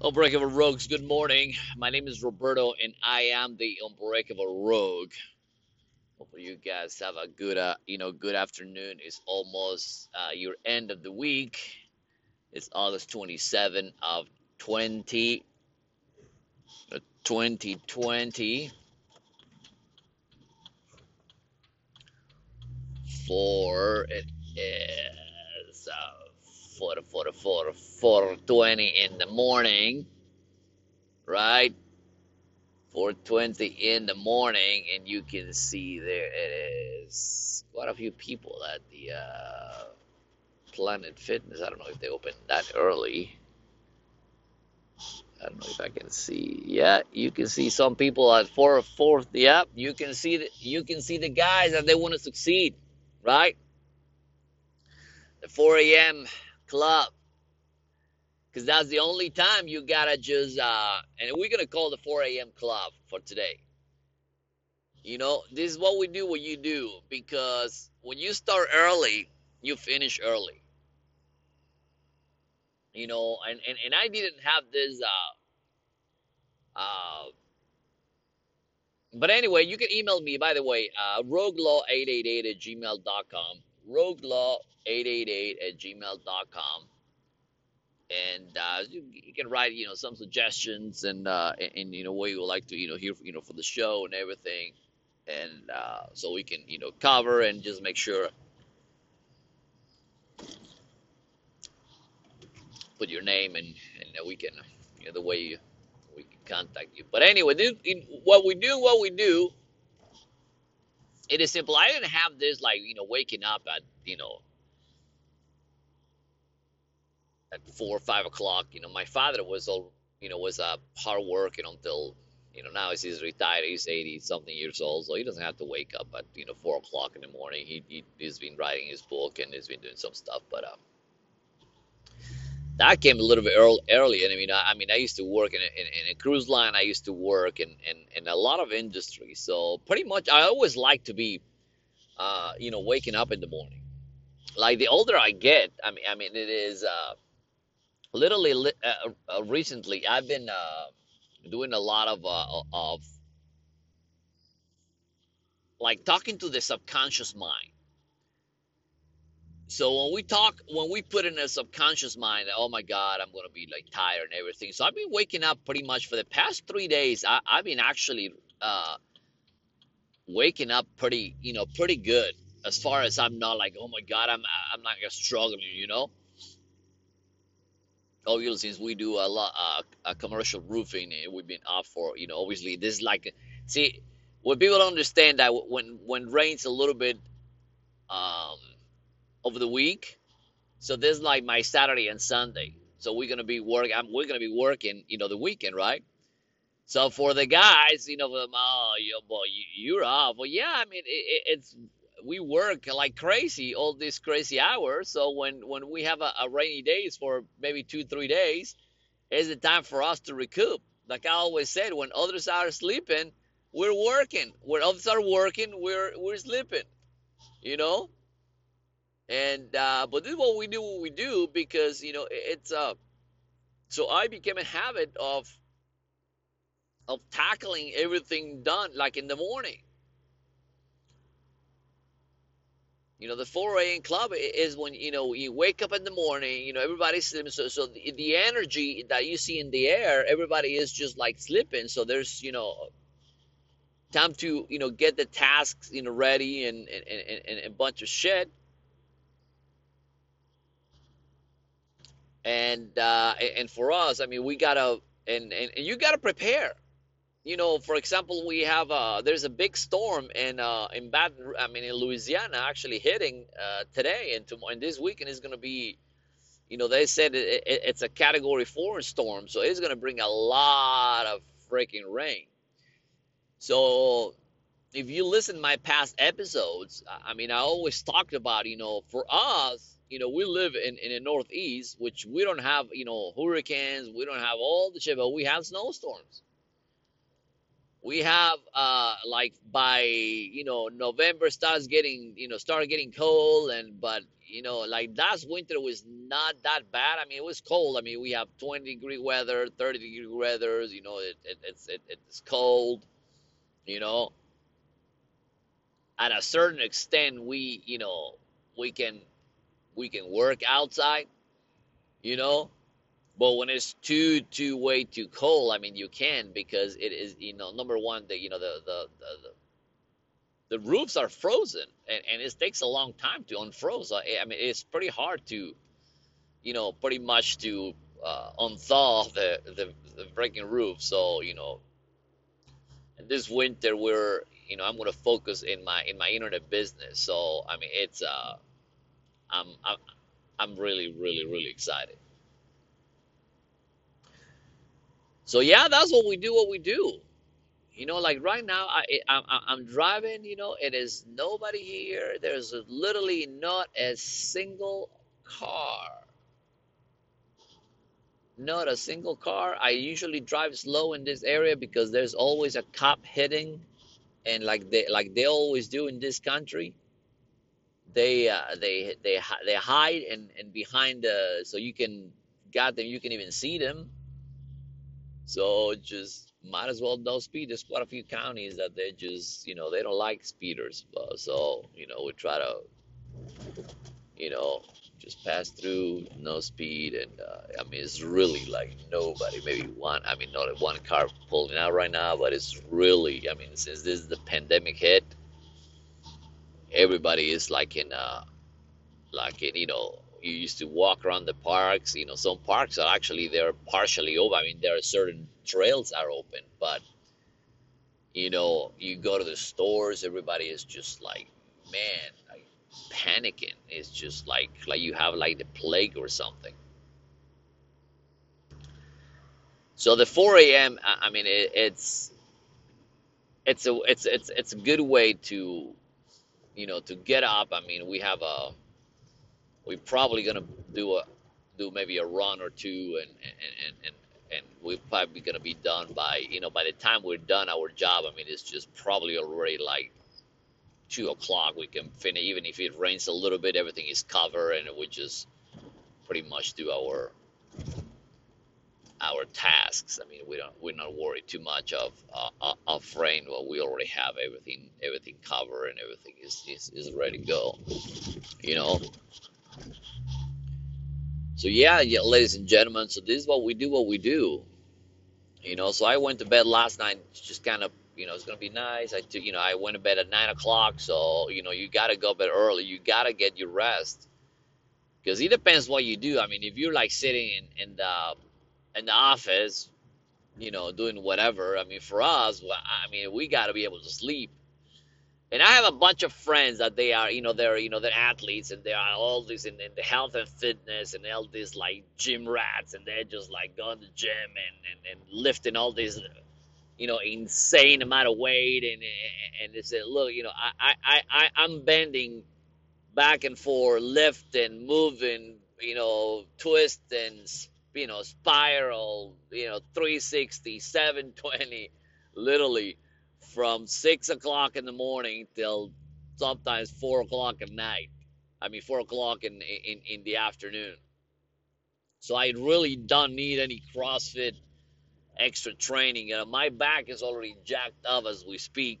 Unbreakable Rogues, good morning. My name is Roberto and I am the Unbreakable Rogue. Hopefully you guys have a good uh, you know, good afternoon. It's almost uh, your end of the week. It's August 27 of 20 uh, 2020 for it is uh 4 4 4 4:20 in the morning, right? 4:20 in the morning, and you can see there it is quite a few people at the uh, Planet Fitness. I don't know if they open that early. I don't know if I can see. Yeah, you can see some people at four fourth. Yeah, you can see the, you can see the guys that they want to succeed, right? The 4 a.m. club, because that's the only time you gotta just uh, and we're gonna call the 4 a.m. club for today. You know, this is what we do. What you do because when you start early, you finish early. You know, and and, and I didn't have this. Uh, uh, but anyway, you can email me. By the way, uh, roguelaw888 at gmail.com. Roguelaw888 at gmail.com. And uh, you, you can write, you know, some suggestions and, uh, and, you know, what you would like to, you know, hear, you know, for the show and everything. And uh, so we can, you know, cover and just make sure, put your name and, and we can, you know, the way you, we can contact you. But anyway, this, in, what we do, what we do, it is simple. I didn't have this like, you know, waking up at, you know, at four or five o'clock. You know, my father was all, you know, was uh, hard working until, you know, now he's retired. He's 80 something years old, so he doesn't have to wake up at, you know, four o'clock in the morning. He, he, he's been writing his book and he's been doing some stuff, but, uh, that came a little bit early, early. And I mean, I, I mean, I used to work in a, in, in a cruise line. I used to work in, in, in a lot of industries. So pretty much, I always like to be, uh, you know, waking up in the morning. Like the older I get, I mean, I mean, it is, uh, literally li- uh, uh, recently I've been uh, doing a lot of uh, of like talking to the subconscious mind. So when we talk, when we put in a subconscious mind, oh my God, I'm gonna be like tired and everything. So I've been waking up pretty much for the past three days. I, I've been actually uh, waking up pretty, you know, pretty good. As far as I'm not like, oh my God, I'm I'm not struggling, you know oil since we do a lot uh, a commercial roofing we've been up for you know obviously this is like see what people don't understand that when when rains a little bit um over the week so this is like my saturday and sunday so we're gonna be working I'm, we're gonna be working you know the weekend right so for the guys you know them oh you boy you, are off well yeah i mean it, it, it's we work like crazy all these crazy hours. So when when we have a, a rainy days for maybe two three days, it's the time for us to recoup. Like I always said, when others are sleeping, we're working. When others are working, we're we're sleeping. You know. And uh, but this is what we do. What we do because you know it's uh. So I became a habit of of tackling everything done like in the morning You know, the 4 a.m. club is when, you know, you wake up in the morning, you know, everybody's sleeping. So, so the, the energy that you see in the air, everybody is just like sleeping. So there's, you know, time to, you know, get the tasks, you know, ready and, and, and, and a bunch of shit. And, uh, and for us, I mean, we gotta, and, and, and you gotta prepare you know, for example, we have uh, there's a big storm in uh, in Baton, I mean, in Louisiana, actually hitting uh, today and tomorrow, and this weekend is to be, you know, they said it, it, it's a Category Four storm, so it's to bring a lot of freaking rain. So, if you listen to my past episodes, I mean, I always talked about, you know, for us, you know, we live in in the Northeast, which we don't have, you know, hurricanes, we don't have all the shit, but we have snowstorms we have uh like by you know November starts getting you know start getting cold and but you know like last winter was not that bad. I mean it was cold. I mean we have 20 degree weather, 30 degree weather. You know it, it it's it, it's cold. You know at a certain extent we you know we can we can work outside. You know but when it's too too way too cold, I mean you can because it is you know number one the you know the the the, the roofs are frozen and, and it takes a long time to unfroze. I, I mean it's pretty hard to you know pretty much to uh, unthaw the, the the breaking roof. So you know this winter we're you know I'm gonna focus in my in my internet business. So I mean it's uh I'm I'm really really really excited. So yeah, that's what we do. What we do. You know, like right now, I, I I'm I'm driving. You know, it is nobody here. There's literally not a single car. Not a single car. I usually drive slow in this area because there's always a cop hitting, and like they like they always do in this country, they uh, they they they hide and and behind so you can got them you can even see them So just might as well no speed. There's quite a few counties that they just, you know, they don't like speeders. Uh, so, you know, we try to, you know, just pass through, no speed. And uh, I mean, it's really like nobody, maybe one, I mean, not one car pulling out right now, but it's really, I mean, since this is the pandemic hit, everybody is like in, uh, like in, you know, you used to walk around the parks. You know, some parks are actually they're partially open. I mean, there are certain trails are open, but you know, you go to the stores, everybody is just like, man, like panicking. It's just like like you have like the plague or something. So the 4 a.m. I mean, it, it's it's a it's it's it's a good way to you know to get up. I mean, we have a we're probably gonna do a do maybe a run or two and and and and, and we're probably gonna be done by you know by the time we're done our job i mean it's just probably already like two o'clock we can finish even if it rains a little bit everything is covered and we just pretty much do our our tasks i mean we don't we're not worried too much of uh, uh, of rain well we already have everything everything covered and everything is, is is ready to go you know so yeah, yeah, ladies and gentlemen. So this is what we do. What we do. You know. So I went to bed last night. Just kind of. You know, it's gonna be nice. I. You know, I went to bed at nine o'clock. So you know, you gotta go to bed early. You gotta get your rest. Because it depends what you do. I mean, if you're like sitting in, in the in the office, you know, doing whatever. I mean, for us, I mean, we gotta be able to sleep and I have a bunch of friends that they are, you know, they're, you know, they're athletes and they are all these in, in the health and fitness and all these like gym rats and they're just like going to the gym and, and, and lifting all these, you know, insane amount of weight and and they said, look, you know, I I I I'm bending back and forth, lifting, moving, you know, twist and you know, spiral, you know, 360, 720, literally from six o'clock in the morning till sometimes four o'clock at night. I mean, four o'clock in, in, in the afternoon. So I really don't need any CrossFit extra training. You know, my back is already jacked up as we speak.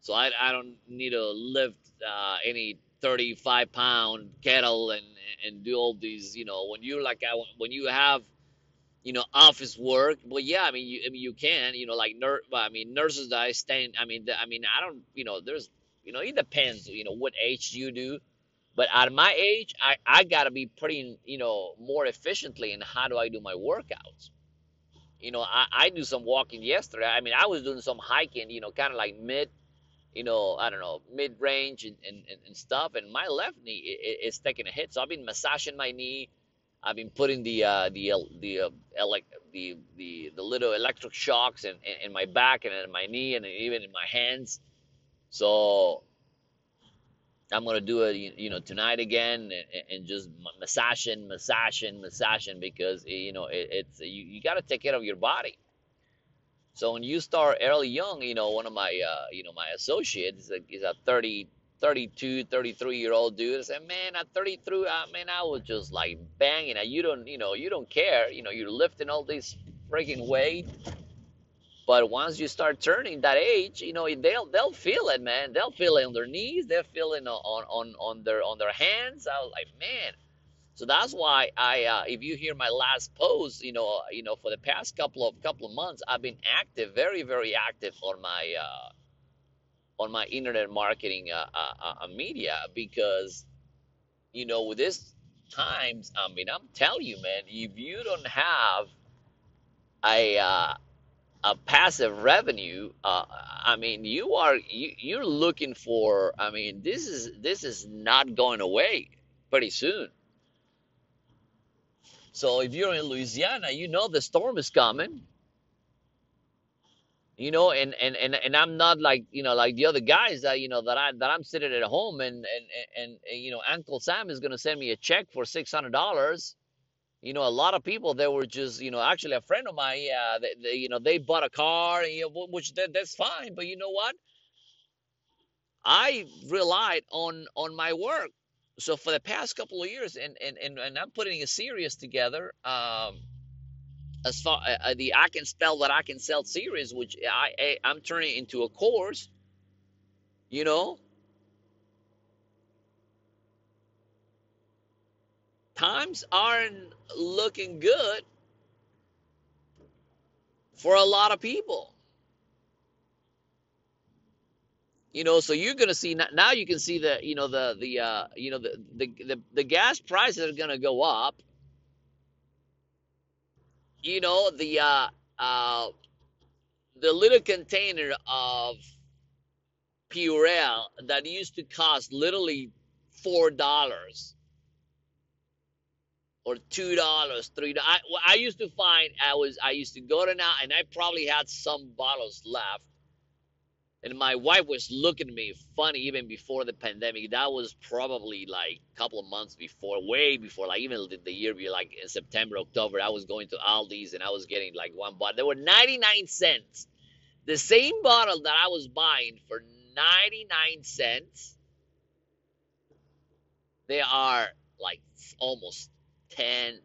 So I, I don't need to lift uh, any 35 pound kettle and, and do all these, you know, when you're like, when you have you know, office work. Well, yeah, I mean, you, I mean, you can, you know, like nurse. I mean, nurses that I stand. I mean, I mean, I don't, you know, there's, you know, it depends, you know, what age you do. But at my age, I I gotta be pretty, you know, more efficiently in how do I do my workouts. You know, I I do some walking yesterday. I mean, I was doing some hiking, you know, kind of like mid, you know, I don't know, mid range and, and, and stuff. And my left knee is taking a hit, so I've been massaging my knee I've been putting the uh, the the uh, the the the little electric shocks in, in, in my back and in my knee and even in my hands. So I'm gonna do it, you know, tonight again and, and just massaging, massaging, massaging because you know it, it's you, you got to take care of your body. So when you start early young, you know, one of my, uh, you know, my associates is a, is a 30, 32, 33 year old dude. I said, man, at 33, uh, man, I was just like banging. You don't, you know, you don't care. You know, you're lifting all this freaking weight. But once you start turning that age, you know, they'll they'll feel it, man. They'll feel it on their knees. They'll feel it on on on their on their hands. I was like, man, so that's why I, uh, if you hear my last post, you know, you know, for the past couple of couple of months, I've been active, very, very active on my uh, on my internet marketing uh, uh, uh, media because, you know, with this times, I mean, I'm telling you, man, if you don't have a uh, a passive revenue, uh, I mean, you are you, you're looking for. I mean, this is this is not going away pretty soon so if you're in Louisiana, you know the storm is coming. You know, and and and and I'm not like you know like the other guys that you know that I that I'm sitting at home and and and, and you know Uncle Sam is gonna send me a check for six hundred dollars. You know, a lot of people they were just you know actually a friend of mine, yeah, they, they you know they bought a car, you know, which that, that's fine, but you know what? I relied on on my work so for the past couple of years and and and, and i'm putting a series together um as far uh, uh, the i can spell that i can sell series which i, I i'm turning into a course you know? Times aren't looking good for a lot of people you know so you're going to see now you can see the you know the the uh you know the the the, the gas prices are going to go up you know the uh uh the little container of Purell that used to cost literally four dollars or two dollars, three dollars. I, I used to find I was I used to go to now and I probably had some bottles left and my wife was looking at me funny even before the pandemic. That was probably like a couple of months before, way before, like even the, year, like in September, October. I was going to Aldi's and I was getting like one bottle. They were 99 cents. The same bottle that I was buying for 99 cents, they are like almost $10.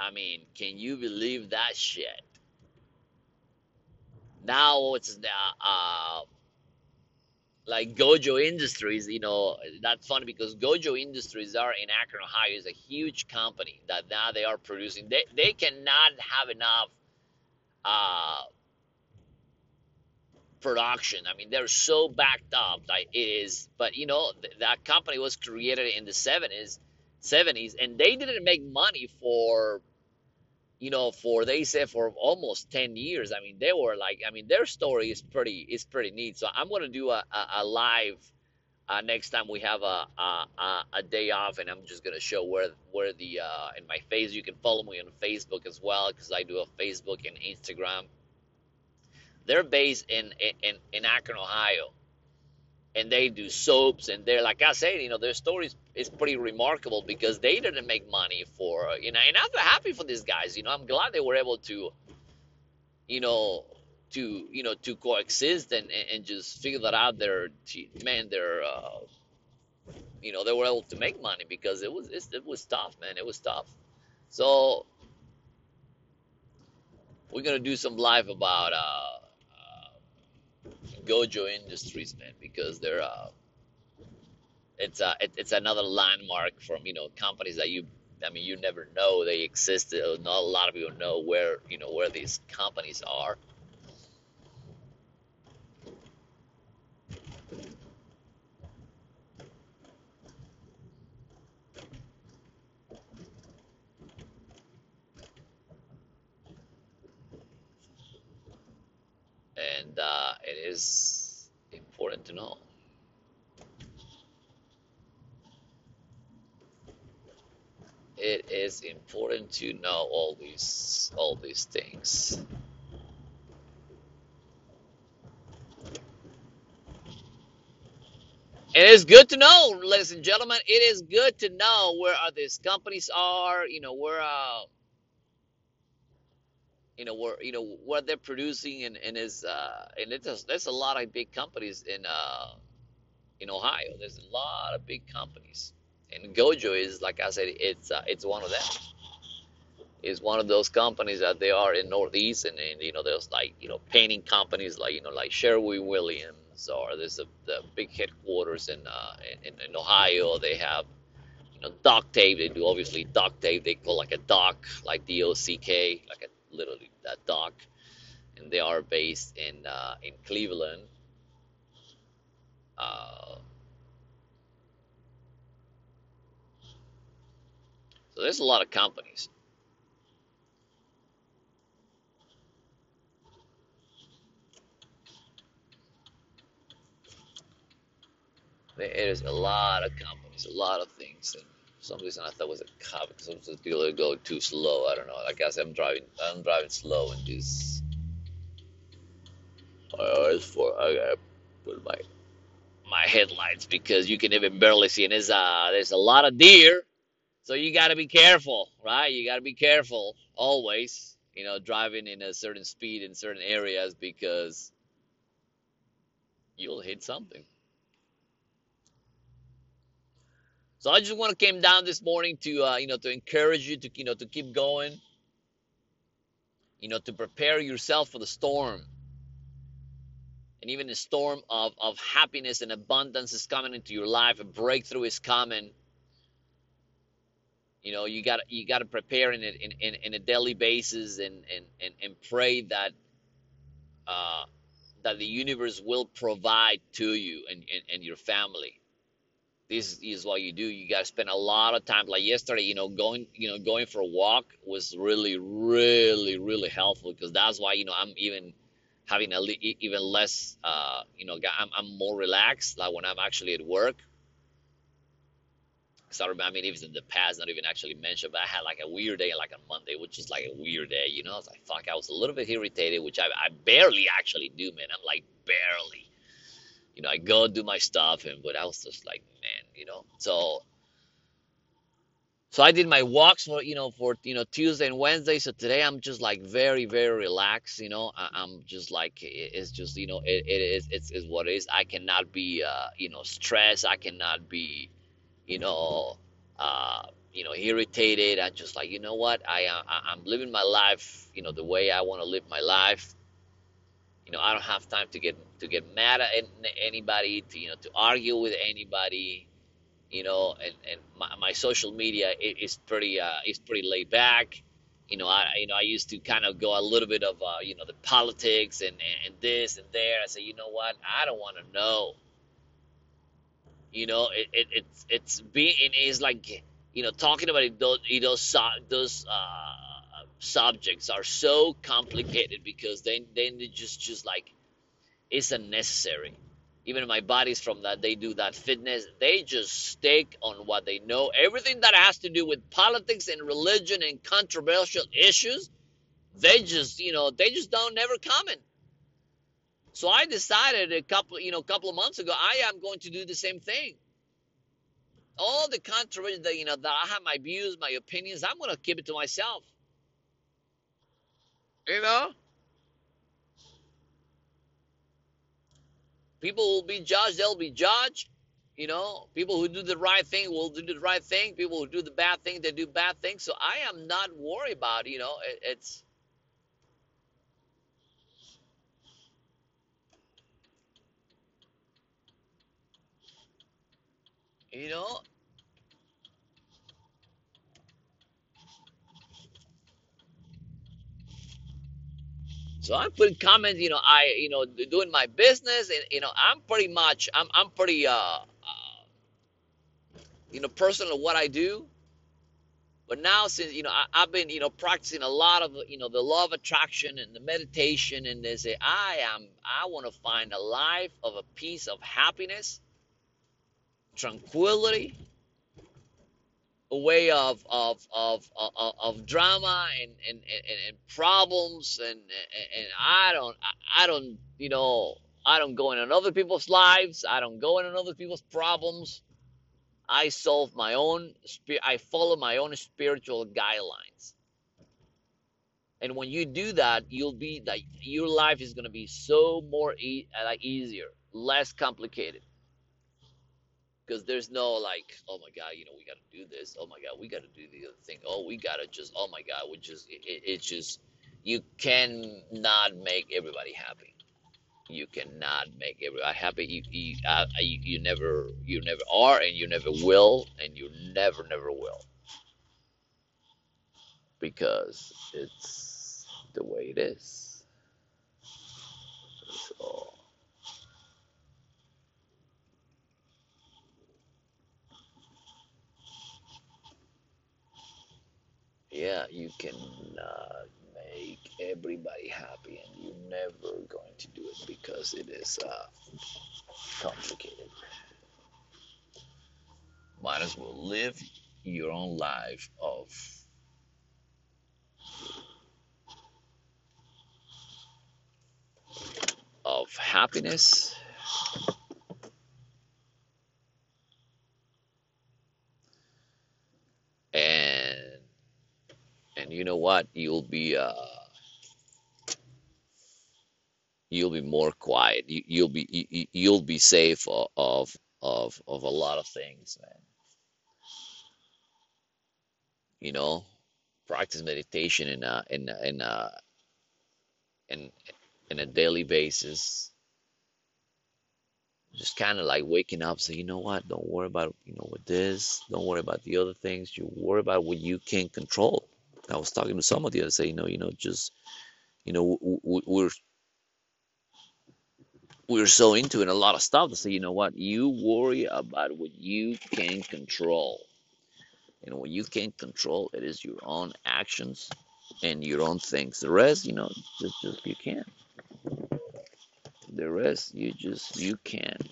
I mean, can you believe that shit? Now it's uh, uh, like Gojo Industries. You know, that's funny because Gojo Industries are in Akron, Ohio, is a huge company that now they are producing. They they cannot have enough uh, production. I mean, they're so backed up. Like it is, but you know, th- that company was created in the seventies, seventies, and they didn't make money for you know, for they said for almost 10 years. I mean, they were like, I mean, their story is pretty is pretty neat. So I'm gonna do a, a, a live uh, next time we have a, a a day off, and I'm just gonna show where where the uh, in my face. You can follow me on Facebook as well because I do a Facebook and Instagram. They're based in in in Akron, Ohio and they do soaps and they're like I said, you know, their story is, pretty remarkable because they didn't make money for you know, and I'm happy for these guys. You know, I'm glad they were able to, you know, to you know to coexist and and just figure that out. Their man, their uh, you know, they were able to make money because it was it was tough, man. It was tough. So we're gonna do some live about uh Gojo Industries, man, because they're uh, it's uh, it, it's another landmark from you know companies that you I mean you never know they exist. Uh, not a lot of people know where you know where these companies are. and uh, it is important to know. It is important to know all these all these things. It is good to know, ladies and gentlemen. It is good to know where these companies are. You know where uh, you know where you know what they're producing and and is uh and it's there's a lot of big companies in uh in Ohio. There's a lot of big companies, and Gojo is like I said, it's uh, it's one of them. Is one of those companies that they are in Northeast, and, and you know there's like you know painting companies like you know like Sherwin Williams, or there's a the big headquarters in uh in, in Ohio. They have you know duct tape. They do obviously duct tape. They call like a dock, like D O C K, like a literally that dock, and they are based in uh, in Cleveland. Uh, so there's a lot of companies. There is a lot of companies, a lot of things. Some reason I thought it was a cop because people are going too slow. I don't know. I guess I'm driving. I'm driving slow in this. I always for I gotta put my my headlights because you can even barely see. And there's uh there's a lot of deer, so you got to be careful, right? You got to be careful always. You know, driving in a certain speed in certain areas because you'll hit something. So I just want to came down this morning to uh, you know to encourage you to you know to keep going, you know to prepare yourself for the storm. And even the storm of, of happiness and abundance is coming into your life, a breakthrough is coming. You know, you got you got to prepare in in, in, in a daily basis and and, and, and pray that uh, that the universe will provide to you and, and, and your family this is what you do. You got to spend a lot of time like yesterday you know going you know going for a walk was really really really helpful because that's why you know i'm even having a li- even less uh you know I'm, I'm more relaxed like when i'm actually at work. Because I, remember, I mean even in the past not even actually mentioned but i had like a weird day like on monday which is like a weird day you know? I was like fuck i was a little bit irritated which i, I barely actually do man. I'm like barely. You know, I go do my stuff, and but I was just like, you know. So, so I did my walks for you know for you know Tuesday and Wednesday. So today I'm just like very very relaxed. You know, I, I'm just like it's just you know it, it is it's, it's what it is. I cannot be uh, you know stressed. I cannot be you know uh, you know irritated. I just like you know what I, I I'm living my life you know the way I want to live my life you know, I don't have time to get to get mad at anybody, to you know, to argue with anybody. You know, and, and my, my social media is pretty uh, is pretty laid back. You know, I you know I used to kind of go a little bit of uh, you know the politics and, and this and there. I say, you know what, I don't want to know. You know, it, it it's it's being it's like you know talking about it, those know those uh, subjects are so complicated because then then they just just like it's unnecessary even my buddies from that they do that fitness. They just stick on what they know. Everything that has to do with politics and religion and controversial issues they just you know they just don't never comment. So i decided a couple you know a couple of months ago i am going to do the same thing. All the controversy that you know that i have my views my opinions i'm going to keep it to myself. You know? People will be judged, they'll be judged. You know, people who do the right thing will do the right thing. People who do the bad thing, they do bad things. So I am not worried about, you know, it, it's you know, So I'm putting comments, you know, I, you know, doing my business, and you know, I'm pretty much, I'm, I'm pretty, uh, uh you know, personal what I do. But now, since you know, I, I've been, you know, practicing a lot of, you know, the law of attraction and the meditation, and they say, I am, I want to find a life of a peace of happiness, tranquility, a way of of of of, of drama and, and, and, and problems and, and I don't I don't you know I don't go in on other people's lives. I don't go in on other people's problems. I solve my own I follow my own spiritual guidelines. And when you do that, you'll be like your life is gonna be so more e- like easier, less complicated because there's no like, oh my God, you know, we got to do this. Oh my God, we got to do the other thing. Oh, we got to just, oh my God, we just, it, it, it's just, you cannot make everybody happy. You cannot make everybody happy. You, you, uh, you, you never, you never are, and you never will, and you never, never will, because it's the way it is. So, you cannot make everybody happy, and you're never going to do it because it is uh, complicated. Might as well live your own life of of happiness and and you know what? You'll be uh you'll be more quiet. You, you'll be you, you'll be safe of, of of of a lot of things man. You know practice meditation in a in a, in a in in a daily basis. Just kind of like waking up say you know what? Don't worry about you know with this. Don't worry about the other things. You worry about what you can control i was talking to somebody the day you know you know just you know we're we're so into it, a lot of stuff say, you know what, you worry about what you can control. And what you can't control, it is your own actions and your own things. The rest, you know, just just you can't. The rest, you just you can't.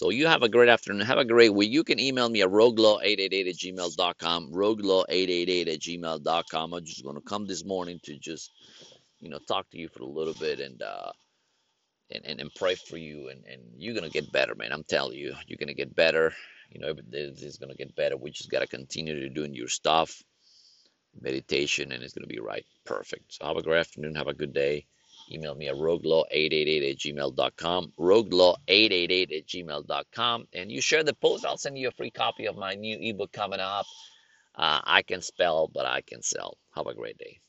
So you have a great afternoon. Have a great week. You can email me at roguelaw888 at gmail.com. Roguelaw888 at gmail.com. I'm just gonna come this morning to just, you know, talk to you for a little bit and uh and, and, and pray for you and, and you're gonna get better man i'm telling you you're gonna get better you know everything is gonna get better we just gotta continue to doing your stuff meditation and it's gonna be right perfect so have a great afternoon have a good day email me at roguelaw888 at gmail.com roguelaw888 at gmail.com and you share the post. I'll send you a free copy of my new ebook coming up. Uh, i can spell but i can sell. Have a great day